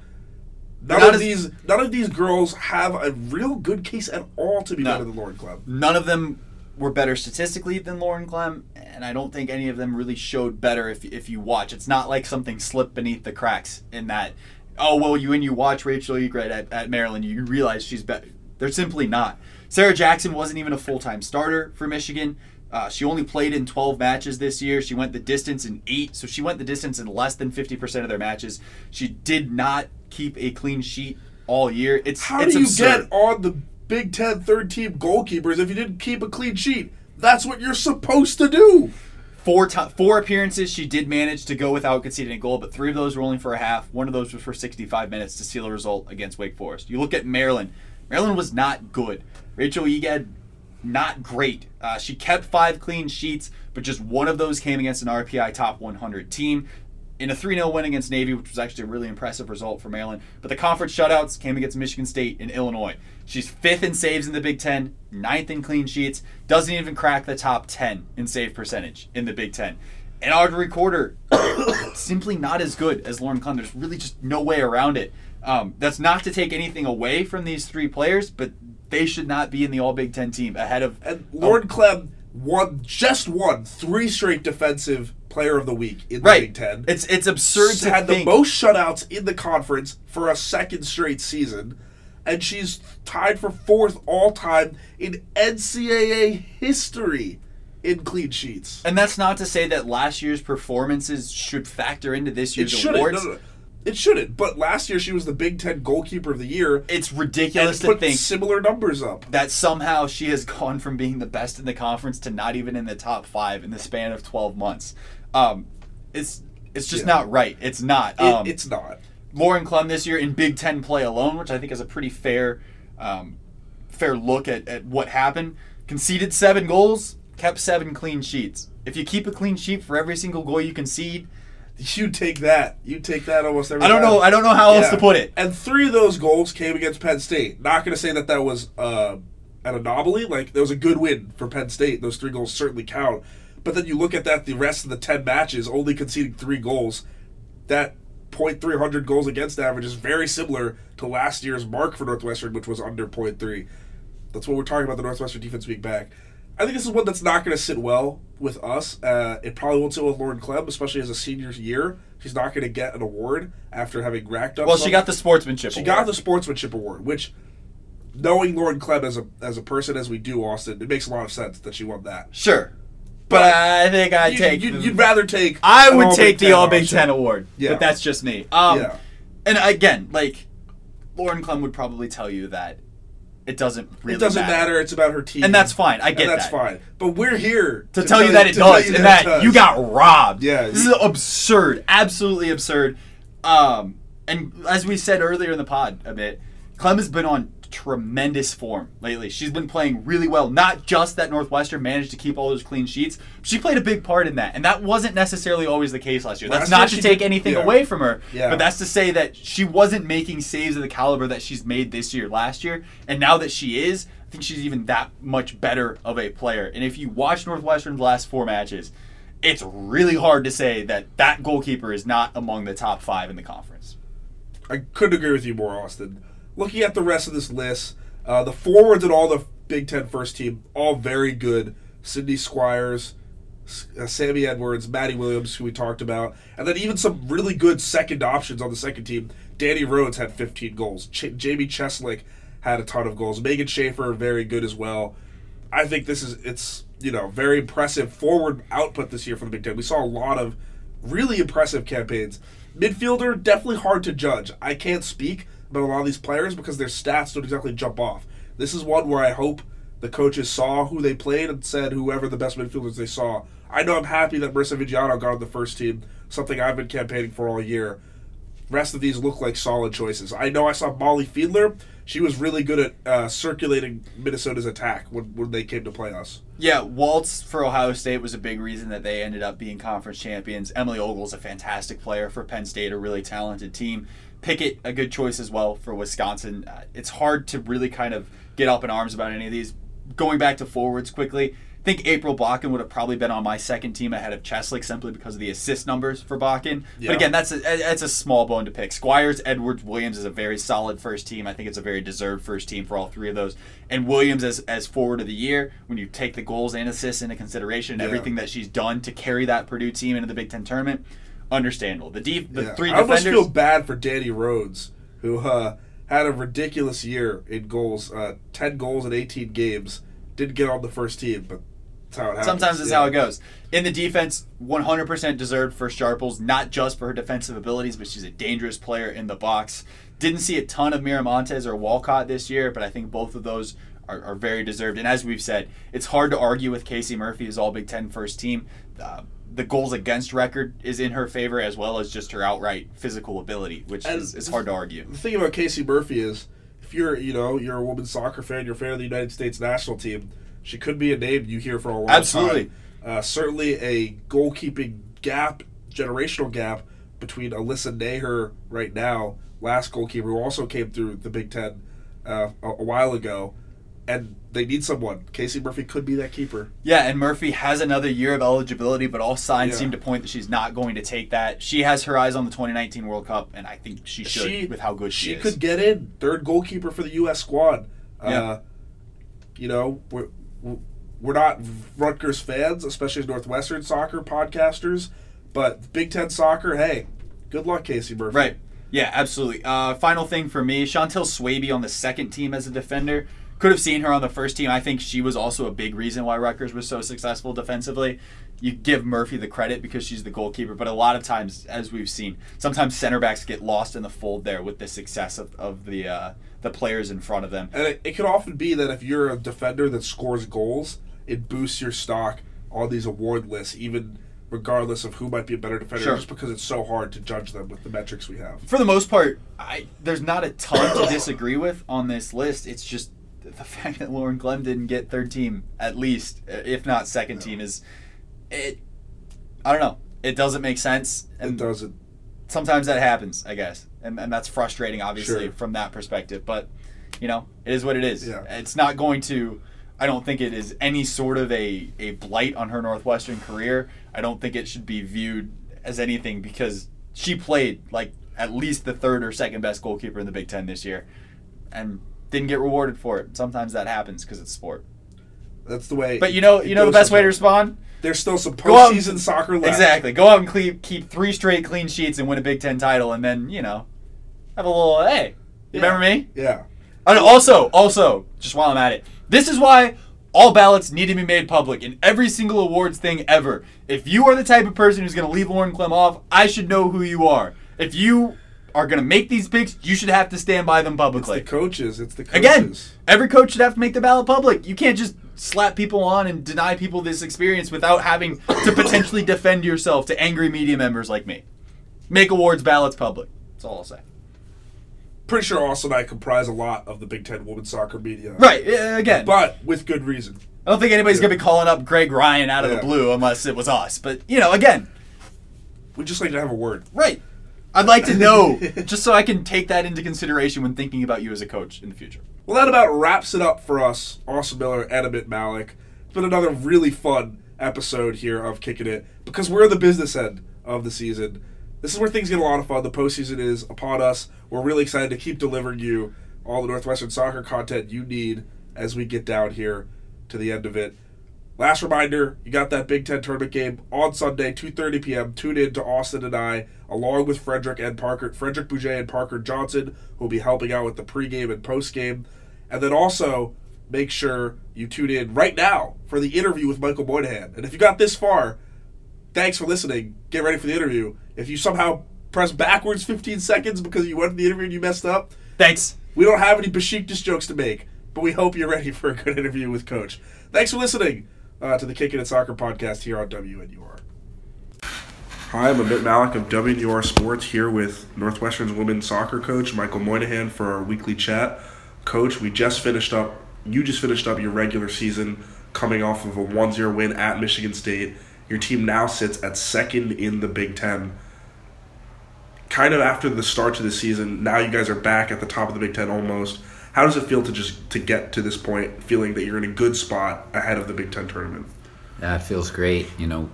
None of these, none of these girls have a real good case at all to be No. better than Lauren Clem. none of them were better statistically than Lauren Clem, and I don't think any of them really showed better if if you watch. It's not like something slipped beneath the cracks in that. Oh well, you when you watch Rachel Egyed at, at Maryland, you realize she's better. They're simply not. Sarah Jackson wasn't even a full time starter for Michigan. Uh, she only played in 12 matches this year. She went the distance in eight, so she went the distance in less than 50% of their matches. She did not keep a clean sheet all year. It's How it's do you absurd. get on the Big Ten third team goalkeepers if you didn't keep a clean sheet? That's what you're supposed to do. Four four appearances, she did manage to go without conceding a goal, but three of those were only for a half. One of those was for 65 minutes to seal a result against Wake Forest. You look at Maryland. Maryland was not good. Rachel Egyed, not great. Uh, she kept five clean sheets, but just one of those came against an RPI top 100 team. In a 3 0 win against Navy, which was actually a really impressive result for Maryland. But the conference shutouts came against Michigan State and Illinois. She's fifth in saves in the Big Ten, ninth in clean sheets, doesn't even crack the top 10 in save percentage in the Big Ten. And Audrey Quarter, simply not as good as Lauren Clem. There's really just no way around it. Um, that's not to take anything away from these three players, but they should not be in the All Big Ten team ahead of. And Lauren Clem won just won three straight defensive player of the week in the right. Big Ten. It's it's absurd to had think. the most shutouts in the conference for a second straight season, and she's tied for fourth all time in NCAA history in clean sheets. and that's not to say that last year's performances should factor into this It year's shouldn't. awards. No, no. It shouldn't. But last year she was the Big Ten goalkeeper of the year It's ridiculous to put think similar numbers up. that somehow she has gone from being the best in the conference to not even in the top five in the span of 12 months. Um, it's it's just Yeah. not right. It's not. It- Um, it's not. Lauren Clem this year in Big Ten play alone, which I think is a pretty fair, um, fair look at, at what happened. Conceded seven goals, kept seven clean sheets. If you keep a clean sheet for every single goal you concede, You take that. You take that almost every I don't time. know. I don't know how else to put it. And three of those goals came against Penn State. Not going to say that that was uh, an anomaly. Like, there was a good win for Penn State. Those three goals certainly count. But then you look at that, the rest of the 10 matches, only conceding three goals. That .300 goals against average is very similar to last year's mark for Northwestern, which was under .3. That's what we're talking about the Northwestern defense being back. I think this is one that's not going to sit well with us. Uh, it probably won't sit well with Lauren Clem, especially as a senior year. She's not going to get an award after having racked up. Well, she got the sportsmanship. she award. got the sportsmanship award, which, knowing Lauren Clem as a as a person as we do, Austin, it makes a lot of sense that she won that. Sure, but I think I You, take. you'd, the- you'd rather take. I would take the All Big. Ten award. Yeah. but that's just me. Um, Yeah. and again, like Lauren Clem would probably tell you that it doesn't really. it doesn't matter. It's about her team, And that's fine. I get that. And that's that. fine. But we're here to, tell you that it does, you and that you got robbed. Yeah. this is absurd, absolutely absurd. Um, and as we said earlier in the pod, a bit, Clem has been on tremendous form lately. She's been playing really well. Not just that Northwestern managed to keep all those clean sheets, she played a big part in that, and that wasn't necessarily always the case last year. That's Last not she to take did- anything yeah. away from her, Yeah. but that's to say that she wasn't making saves of the caliber that she's made this year, last year, and now that she is, I think she's even that much better of a player. And if you watch Northwestern's last four matches, it's really hard to say that that goalkeeper is not among the top five in the conference. I couldn't agree with you more, Austin. Looking at the rest of this list, uh, the forwards and all the Big Ten first team, all very good. Sydney Squires, uh, Sammy Edwards, Maddie Williams, who we talked about, and then even some really good second options on the second team. Danny Rhodes had 15 goals. Ch- Jamie Cheslick had a ton of goals. Megan Schaefer very good as well. I think this is it's you know very impressive forward output this year for the Big Ten. We saw a lot of really impressive campaigns. Midfielder definitely hard to judge. I can't speak about a lot of these players because their stats don't exactly jump off. This is one where I hope the coaches saw who they played and said whoever the best midfielders they saw. I know I'm happy that Marisa Viggiano got on the first team, something I've been campaigning for all year. Rest of these look like solid choices. I know I saw Molly Fiedler. She was really good at uh, circulating Minnesota's attack when, when they came to play us. Yeah, Waltz for Ohio State was a big reason that they ended up being conference champions. Emily Ogle's a fantastic player for Penn State, a really talented team. Pickett, a good choice as well for Wisconsin. Uh, it's hard to really kind of get up in arms about any of these. Going back to forwards quickly, I think April Bockin would have probably been on my second team ahead of Cheslick simply because of the assist numbers for Bockin. Yeah. But again, that's a that's a small bone to pick. Squires, Edwards, Williams is a very solid first team. I think it's a very deserved first team for all three of those. And Williams as as forward of the year, when you take the goals and assists into consideration and Yeah. everything that she's done to carry that Purdue team into the Big Ten tournament, understandable. The deep the Yeah. three I almost feel bad for Dani Rhodes, who uh, had a ridiculous year in goals, uh, ten goals in eighteen games. Didn't get on the first team, but that's how it happens. Sometimes it's Yeah. how it goes. In the defense, 100% deserved for Sharples, not just for her defensive abilities, but she's a dangerous player in the box. Didn't see a ton of Miramontes or Walcott this year, but I think both of those are, are very deserved. And as we've said, it's hard to argue with Casey Murphy as All Big Ten first team. Uh, the goals against record is in her favor, as well as just her outright physical ability, which And is, is hard to argue. The thing about Casey Murphy is, if you're you know you're a women's soccer fan, you're a fan of the United States national team. She could be a name you hear for a long Absolutely. time. Uh, certainly a goalkeeping gap, generational gap between Alyssa Naeher right now, last goalkeeper who also came through the Big Ten uh, a, a while ago, and they need someone. Casey Murphy could be that keeper. Yeah, and Murphy has another year of eligibility, but all signs Yeah. seem to point that she's not going to take that. She has her eyes on the 2019 World Cup, and I think she should with how good she, she is. She could get in third goalkeeper for the U.S. squad. Yeah. Uh, you know, we're we're not Rutgers fans, especially as Northwestern soccer podcasters, but Big Ten soccer. Hey, good luck, Casey Murphy. Right. Yeah, absolutely. Uh, final thing for me, Chantelle Swaby on the second team as a defender. Could have seen her on the first team. I think she was also a big reason why Rutgers was so successful defensively. You give Murphy the credit because she's the goalkeeper, but a lot of times, as we've seen, sometimes center backs get lost in the fold there with the success of, of the uh, the players in front of them. And it, it could often be that if you're a defender that scores goals, it boosts your stock on these award lists, even regardless of who might be a better defender, Sure. just because it's so hard to judge them with the metrics we have. for the most part, I there's not a ton to disagree with on this list. It's just the fact that Lauren Clem didn't get third team at least, uh, if not second team, is it. I don't know. It doesn't make sense, It doesn't. sometimes that happens, I guess, and and that's frustrating, obviously, Sure. from that perspective. But you know, it is what it is. Yeah. It's not going to. I don't think it is any sort of a, a blight on her Northwestern career. I don't think it should be viewed as anything because she played like at least the third or second best goalkeeper in the Big Ten this year, and didn't get rewarded for it. Sometimes that happens because it's sport. That's the way. But you know, you know the best way to respond. There's still some Go out and- postseason soccer left. Exactly. Go out and keep keep three straight clean sheets and win a Big Ten title, and then you know have a little hey. You Yeah. remember me? Yeah. And also, also, just while I'm at it, this is why all ballots need to be made public in every single awards thing ever. If you are the type of person who's going to leave Lauren Clem off, I should know who you are. If you are going to make these picks, you should have to stand by them publicly. It's the coaches. It's the coaches. Again, every coach should have to make the ballot public. You can't just slap people on and deny people this experience without having to potentially defend yourself to angry media members like me. Make awards ballots public. That's all I'll say. pretty sure Austin and I comprise a lot of the Big Ten women's soccer media. Right. uh, Again, But with good reason. I don't think anybody's gonna be calling up Greg Ryan out of Yeah. the blue unless it was us. But you know, again, We just like to have a word. right. I'd like to know just so I can take that into consideration when thinking about you as a coach in the future. Well, that about wraps it up for us, Austin Miller and Amit Malik. It's been another really fun episode here of Kicking It because we're the business end of the season. This is where things get a lot of fun. The postseason is upon us. We're really excited to keep delivering you all the Northwestern soccer content you need as we get down here to the end of it. Last reminder, you got that Big Ten tournament game on Sunday, 2.30 p.m. Tune in to Austin and I, along with Frederick and Parker, Frederick Bouget and Parker Johnson, who will be helping out with the pregame and postgame. And then also, make sure you tune in right now for the interview with Michael Moynihan. And if you got this far, thanks for listening. Get ready for the interview. If you somehow press backwards 15 seconds because you went to the interview and you messed up, Thanks. we don't have any Besiktas jokes to make, but we hope you're ready for a good interview with Coach. Thanks for listening uh, to the Kicking It Soccer podcast here on WNUR. Hi, I'm Amit Malik of WNUR Sports here with Northwestern's women's soccer coach, Michael Moynihan, for our weekly chat. Coach, we just finished up, you just finished up your regular season coming off of a 1 0 win at Michigan State. Your team now sits at second in the Big Ten kind of after the start to the season, now you guys are back at the top of the Big Ten almost. How does it feel to just to get to this point, feeling that you're in a good spot ahead of the Big Ten tournament? Yeah, it feels great. You know,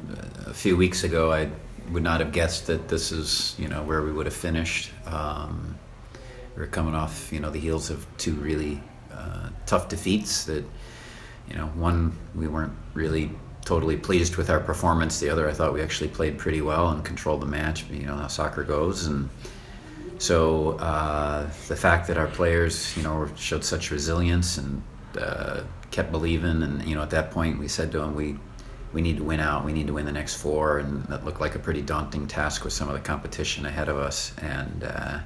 a few weeks ago, I would not have guessed that this is you know where we would have finished. Um, we are coming off you know the heels of two really uh, tough defeats. That you know, one we weren't really totally pleased with our performance. The other, I thought we actually played pretty well and controlled the match. You know how soccer goes, and so uh, the fact that our players, you know, showed such resilience and uh, kept believing, and you know, at that point, we said to them, we we need to win out. We need to win the next four, and that looked like a pretty daunting task with some of the competition ahead of us, and uh,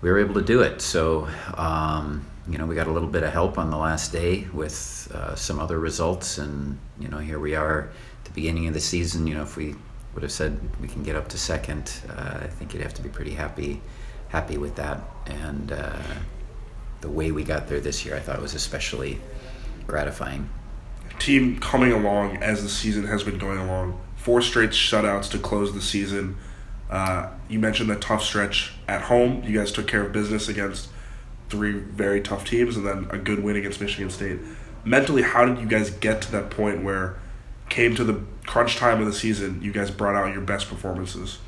we were able to do it. So. Um, you know, we got a little bit of help on the last day with uh, some other results, and you know, here we are at the beginning of the season. You know, if we would have said we can get up to second, uh, I think you'd have to be pretty happy, happy with that. And uh, the way we got there this year, I thought was especially gratifying. Team coming along as the season has been going along. Four straight shutouts to close the season. Uh, you mentioned the tough stretch at home. You guys took care of business against three very tough teams and then a good win against Michigan State. Mentally, how did you guys get to that point where came to the crunch time of the season, you guys brought out your best performances?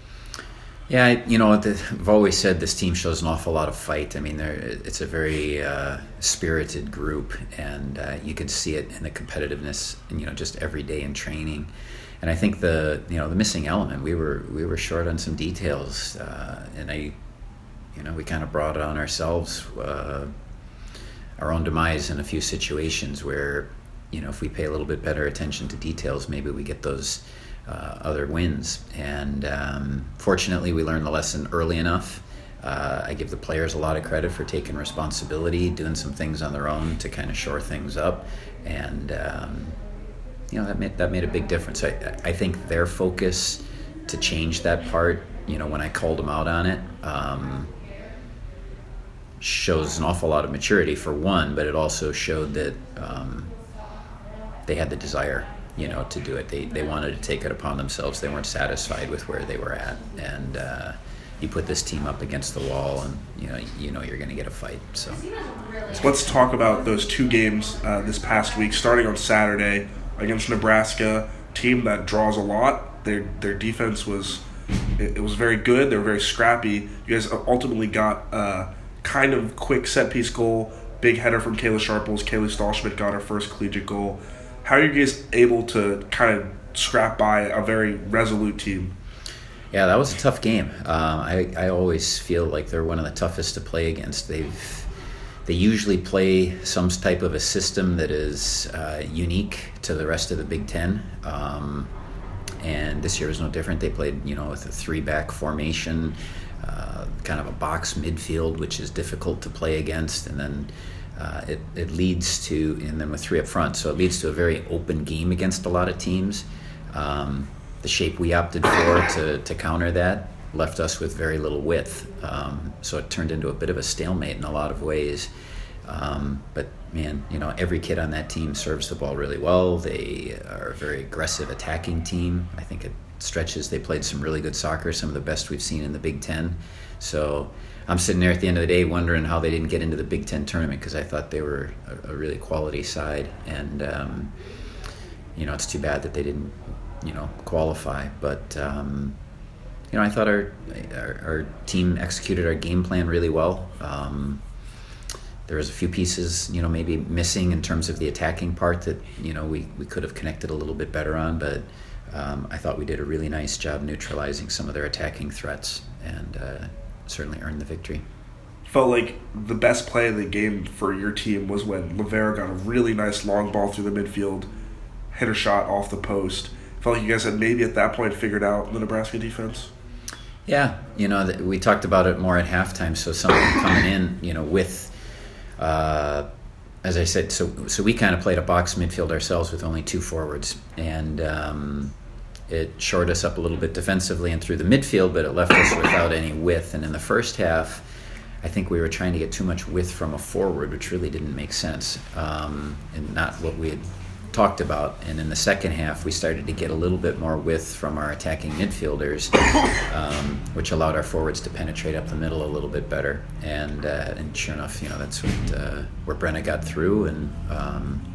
Yeah, you know, I've always said this team shows an awful lot of fight. I mean, it's a very uh, spirited group, and uh, you can see it in the competitiveness, and you know, just every day in training. And I think the you know the missing element we were we were short on some details, uh, and I you know, we kind of brought on ourselves uh, our own demise in a few situations where, you know, if we pay a little bit better attention to details, maybe we get those uh, other wins. And um, fortunately, we learned the lesson early enough. Uh, I give the players a lot of credit for taking responsibility, doing some things on their own to kind of shore things up, and um, you know that made that made a big difference. I I think their focus to change that part. You know, when I called them out on it. Um, shows an awful lot of maturity for one, but it also showed that um, they had the desire, you know, to do it. They they wanted to take it upon themselves. They weren't satisfied with where they were at, and uh, you put this team up against the wall, and you know you know you're going to get a fight. So. let's talk about those two games uh, this past week, starting on Saturday against Nebraska, team that draws a lot. Their their defense was it, it was very good. They were very scrappy. You guys ultimately got. a kind of quick set piece goal, big header from Kayla Sharples. Kayla Stahlschmidt got her first collegiate goal. How are you guys able to kind of scrap by a very resolute team? Yeah, that was a tough game. Uh, I, I always feel like they're one of the toughest to play against. They've they usually play some type of a system that is uh, unique to the rest of the Big Ten. Um, and this year was no different. They played, you know, with a three back formation uh, kind of a box midfield, which is difficult to play against, and then uh, it, it leads to, and then with three up front, so it leads to a very open game against a lot of teams. Um, the shape we opted for to, to counter that left us with very little width, um, so it turned into a bit of a stalemate in a lot of ways. Um, but man, you know, every kid on that team serves the ball really well. They are a very aggressive attacking team. I think it stretches they played some really good soccer, some of the best we've seen in the Big Ten. So I'm sitting there at the end of the day wondering how they didn't get into the Big Ten tournament because I thought they were a, a really quality side, and um, you know it's too bad that they didn't you know qualify. But um, you know I thought our, our, our team executed our game plan really well. Um, there was a few pieces, you know, maybe missing in terms of the attacking part that you know we, we could have connected a little bit better on, but um, I thought we did a really nice job neutralizing some of their attacking threats and uh, certainly earned the victory. Felt like the best play of the game for your team was when Lovera got a really nice long ball through the midfield, hit a shot off the post. Felt like you guys had maybe at that point figured out the Nebraska defense. Yeah, you know, we talked about it more at halftime. So something coming in, you know, with uh, as I said, so so we kind of played a box midfield ourselves with only two forwards, and um, it shored us up a little bit defensively and through the midfield, but it left us without any width. And in the first half, I think we were trying to get too much width from a forward, which really didn't make sense, um, and not what we had talked about. And in the second half, we started to get a little bit more width from our attacking midfielders, um, which allowed our forwards to penetrate up the middle a little bit better. And uh, and sure enough, you know that's what uh, where Brenna got through and um,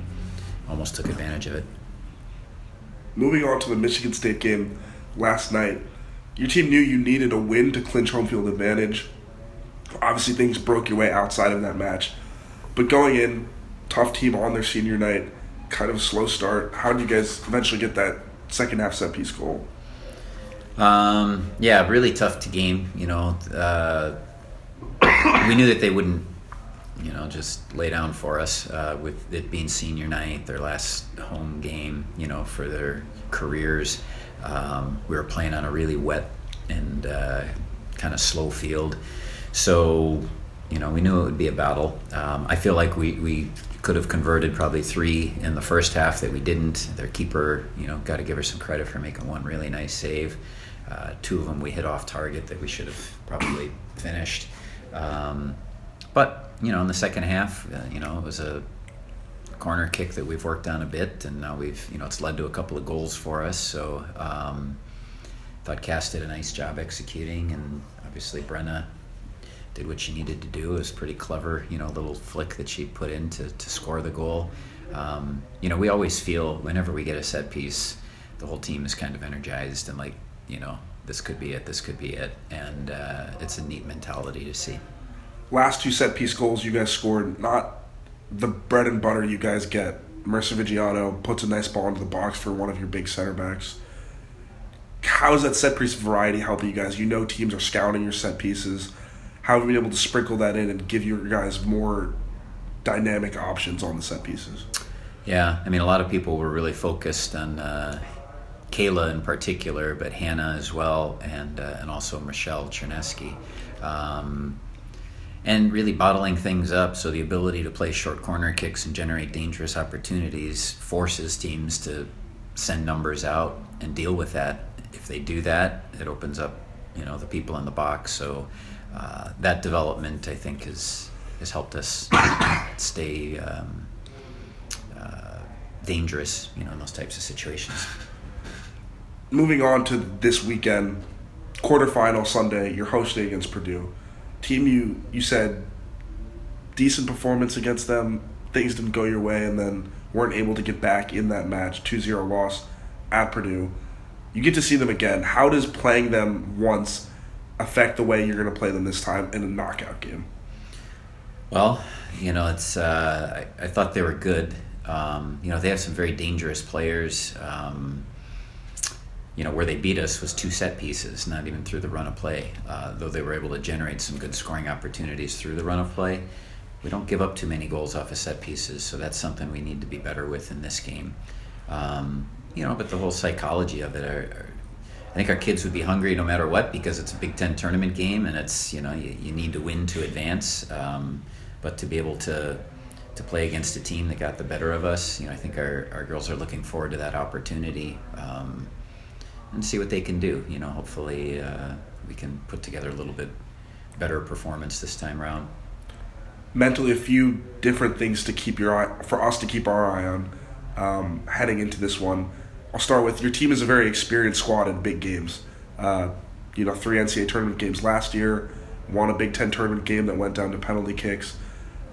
almost took advantage of it. Moving on to the Michigan State game last night, your team knew you needed a win to clinch home field advantage. Obviously, things broke your way outside of that match, but going in, tough team on their senior night kind of a slow start. How did you guys eventually get that second half set piece goal? Um, yeah, really tough to game. You know, uh, we knew that they wouldn't, you know, just lay down for us uh, with it being senior night, their last home game, you know, for their careers. Um, we were playing on a really wet and uh, kind of slow field, so you know we knew it would be a battle. Um, I feel like we we could have converted probably three in the first half that we didn't. Their keeper, you know, got to give her some credit for making one really nice save. Uh, two of them we hit off target that we should have probably finished. Um, but you know, in the second half, uh, you know, it was a corner kick that we've worked on a bit, and now we've, you know, it's led to a couple of goals for us. So, um, thought Cass did a nice job executing, and obviously Brenna did what she needed to do. It was pretty clever, you know, little flick that she put in to, to score the goal. Um, you know, we always feel whenever we get a set piece, the whole team is kind of energized and like, you know, this could be it, this could be it. And uh, it's a neat mentality to see. Last two set piece goals you guys scored, not the bread and butter you guys get. Marisa Viggiano puts a nice ball into the box for one of your big center backs. How is that set piece variety helping you guys? You know teams are scouting your set pieces how have you been able to sprinkle that in and give your guys more dynamic options on the set pieces? Yeah, I mean, a lot of people were really focused on uh, Kayla in particular, but Hannah as well, and uh, and also Michelle Chernesky. Um, and really bottling things up. So the ability to play short corner kicks and generate dangerous opportunities forces teams to send numbers out and deal with that. If they do that, it opens up, you know, the people in the box. So uh, that development, I think, has has helped us stay um, uh, dangerous, you know, in those types of situations. Moving on to this weekend, quarterfinal Sunday, you're hosting against Purdue. Team, you you said decent performance against them. Things didn't go your way, and then weren't able to get back in that match. 2-0 loss at Purdue. You get to see them again. How does playing them once affect the way you're going to play them this time in a knockout game? Well, you know, it's. Uh, I, I, thought they were good. Um, you know, they have some very dangerous players. Um, you know, where they beat us was two set pieces, not even through the run of play. Uh, though they were able to generate some good scoring opportunities through the run of play, we don't give up too many goals off of set pieces, so that's something we need to be better with in this game. Um, you know, but the whole psychology of it are, are I think our kids would be hungry no matter what because it's a Big Ten tournament game and it's you know you, you need to win to advance. Um, but to be able to to play against a team that got the better of us, you know, I think our, our girls are looking forward to that opportunity um, and see what they can do. You know, hopefully uh, we can put together a little bit better performance this time around. Mentally, a few different things to keep your eye for us to keep our eye on um, heading into this one I'll start with your team is a very experienced squad in big games. Uh, you know, three NCAA tournament games last year, won a Big Ten tournament game that went down to penalty kicks.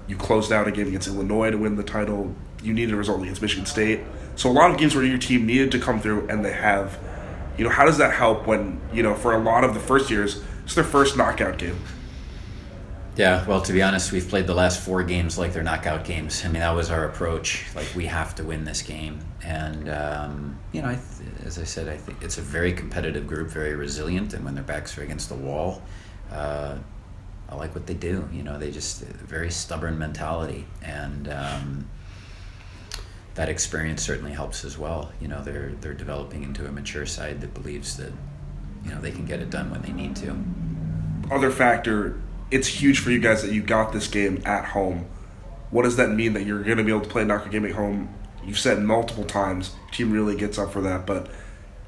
You closed out a game against Illinois to win the title. You needed a result against Michigan State. So a lot of games where your team needed to come through and they have. You know, how does that help when, you know, for a lot of the first years, it's their first knockout game? Yeah, well, to be honest, we've played the last four games like they're knockout games. I mean, that was our approach. Like, we have to win this game. And, um, you know, I th- as I said, I think it's a very competitive group, very resilient. And when their backs are against the wall, uh, I like what they do. You know, they just, very stubborn mentality. And, um, that experience certainly helps as well. You know, they're they're developing into a mature side that believes that, you know, they can get it done when they need to. Other factor, it's huge for you guys that you got this game at home. What does that mean that you're going to be able to play a knockout game at home? You've said multiple times, team really gets up for that, but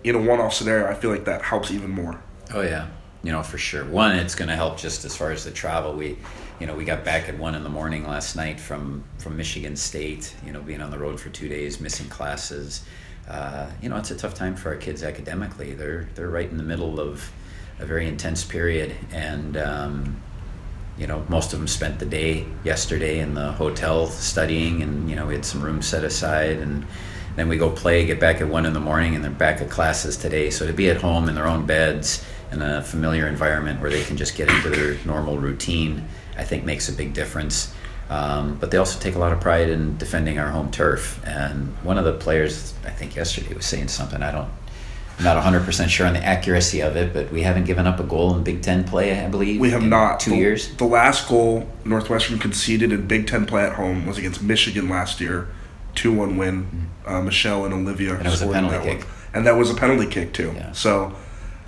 in a one-off scenario, I feel like that helps even more. Oh yeah, you know for sure. One, it's going to help just as far as the travel. We, you know, we got back at one in the morning last night from from Michigan State. You know, being on the road for two days, missing classes. Uh, you know, it's a tough time for our kids academically. They're they're right in the middle of a very intense period, and um, you know, most of them spent the day yesterday in the hotel studying, and you know, we had some rooms set aside, and then we go play, get back at one in the morning, and they're back at classes today. So to be at home in their own beds in a familiar environment where they can just get into their normal routine, I think makes a big difference. Um, but they also take a lot of pride in defending our home turf. And one of the players, I think yesterday, was saying something. I don't, I'm not 100% sure on the accuracy of it, but we haven't given up a goal in Big Ten play, I believe. We have not. Two the, years. The last goal Northwestern conceded in Big Ten play at home was against Michigan last year, two one win. Uh, Michelle and Olivia And it was a penalty that kick. one. and that was a penalty kick too. Yeah. So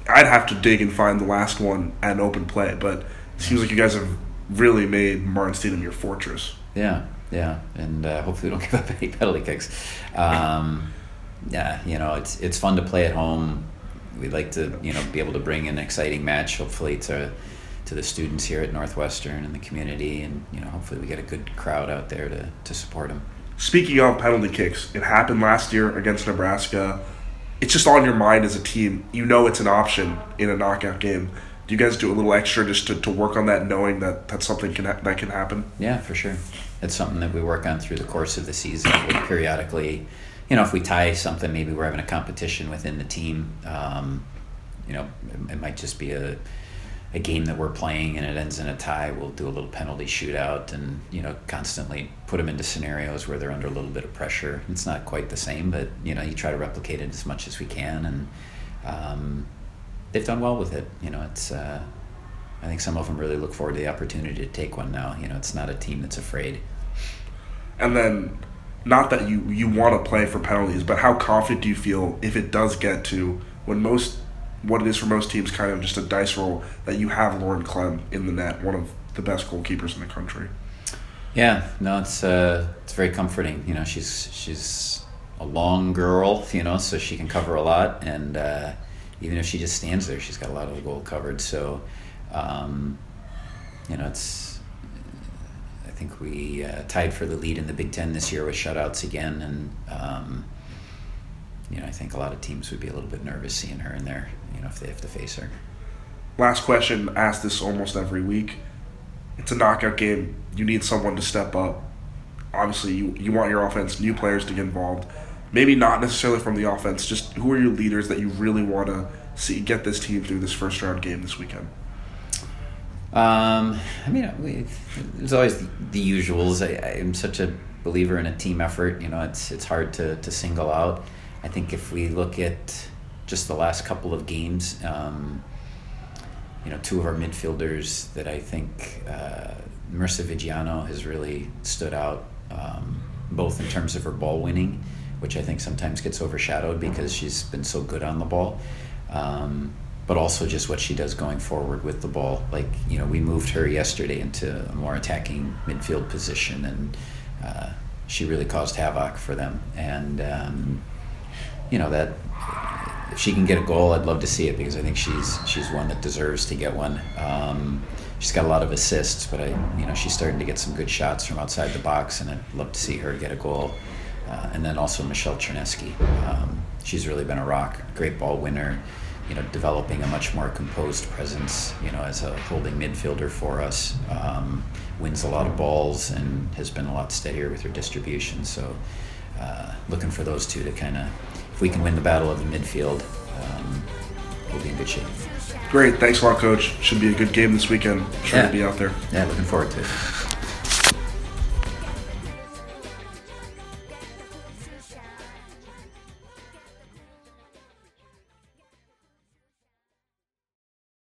I'd have to dig and find the last one at open play, but it seems like you guys have really made Martin Stadium your fortress. Yeah, yeah, and uh, hopefully we don't give up any penalty kicks. Um, yeah, you know, it's it's fun to play at home. We'd like to, you know, be able to bring an exciting match, hopefully to to the students here at Northwestern and the community, and you know, hopefully we get a good crowd out there to to support them. Speaking of penalty kicks, it happened last year against Nebraska. It's just on your mind as a team. You know it's an option in a knockout game. Do you guys do a little extra just to, to work on that, knowing that that's something can ha- that can happen? Yeah, for sure. It's something that we work on through the course of the season. We'll periodically, you know, if we tie something, maybe we're having a competition within the team. Um, you know, it, it might just be a, a game that we're playing and it ends in a tie. We'll do a little penalty shootout and, you know, constantly put them into scenarios where they're under a little bit of pressure. It's not quite the same, but, you know, you try to replicate it as much as we can. And um, they've done well with it. You know, it's. Uh, I think some of them really look forward to the opportunity to take one now. You know, it's not a team that's afraid. And then, not that you you want to play for penalties, but how confident do you feel if it does get to when most what it is for most teams kind of just a dice roll that you have Lauren Clem in the net, one of the best goalkeepers in the country. Yeah, no, it's uh, it's very comforting. You know, she's she's a long girl, you know, so she can cover a lot, and uh, even if she just stands there, she's got a lot of the goal covered. So, um, you know, it's. I think we uh, tied for the lead in the Big Ten this year with shutouts again, and um, you know, I think a lot of teams would be a little bit nervous seeing her in there. You know, if they have to face her. Last question, ask this almost every week. It's a knockout game. You need someone to step up. Obviously, you, you want your offense, new players to get involved. Maybe not necessarily from the offense, just who are your leaders that you really want to see get this team through this first round game this weekend? Um, I mean, there's always the, usuals. I, I'm such a believer in a team effort. You know, it's it's hard to, to single out. I think if we look at just the last couple of games, um, you know, two of our midfielders that I think uh, Viggiano has really stood out, um, both in terms of her ball winning, which I think sometimes gets overshadowed because she's been so good on the ball. Um, but also just what she does going forward with the ball. Like, you know, we moved her yesterday into a more attacking midfield position, and uh, she really caused havoc for them. And, um, you know, that if she can get a goal, I'd love to see it because I think she's she's one that deserves to get one. Um, she's got a lot of assists, but I, you know, she's starting to get some good shots from outside the box, and I'd love to see her get a goal. Uh, and then also Michelle Chernesky. Um, she's really been a rock. Great ball winner. You know, developing a much more composed presence. You know, as a holding midfielder for us. Um, wins a lot of balls and has been a lot steadier with her distribution. So, uh, looking for those two to kind of, if we can win the battle of the midfield, um, we'll be in good shape. Great. Thanks a lot, Coach. Should be a good game this weekend. Sure Yeah. to be out there. Yeah, looking forward to it.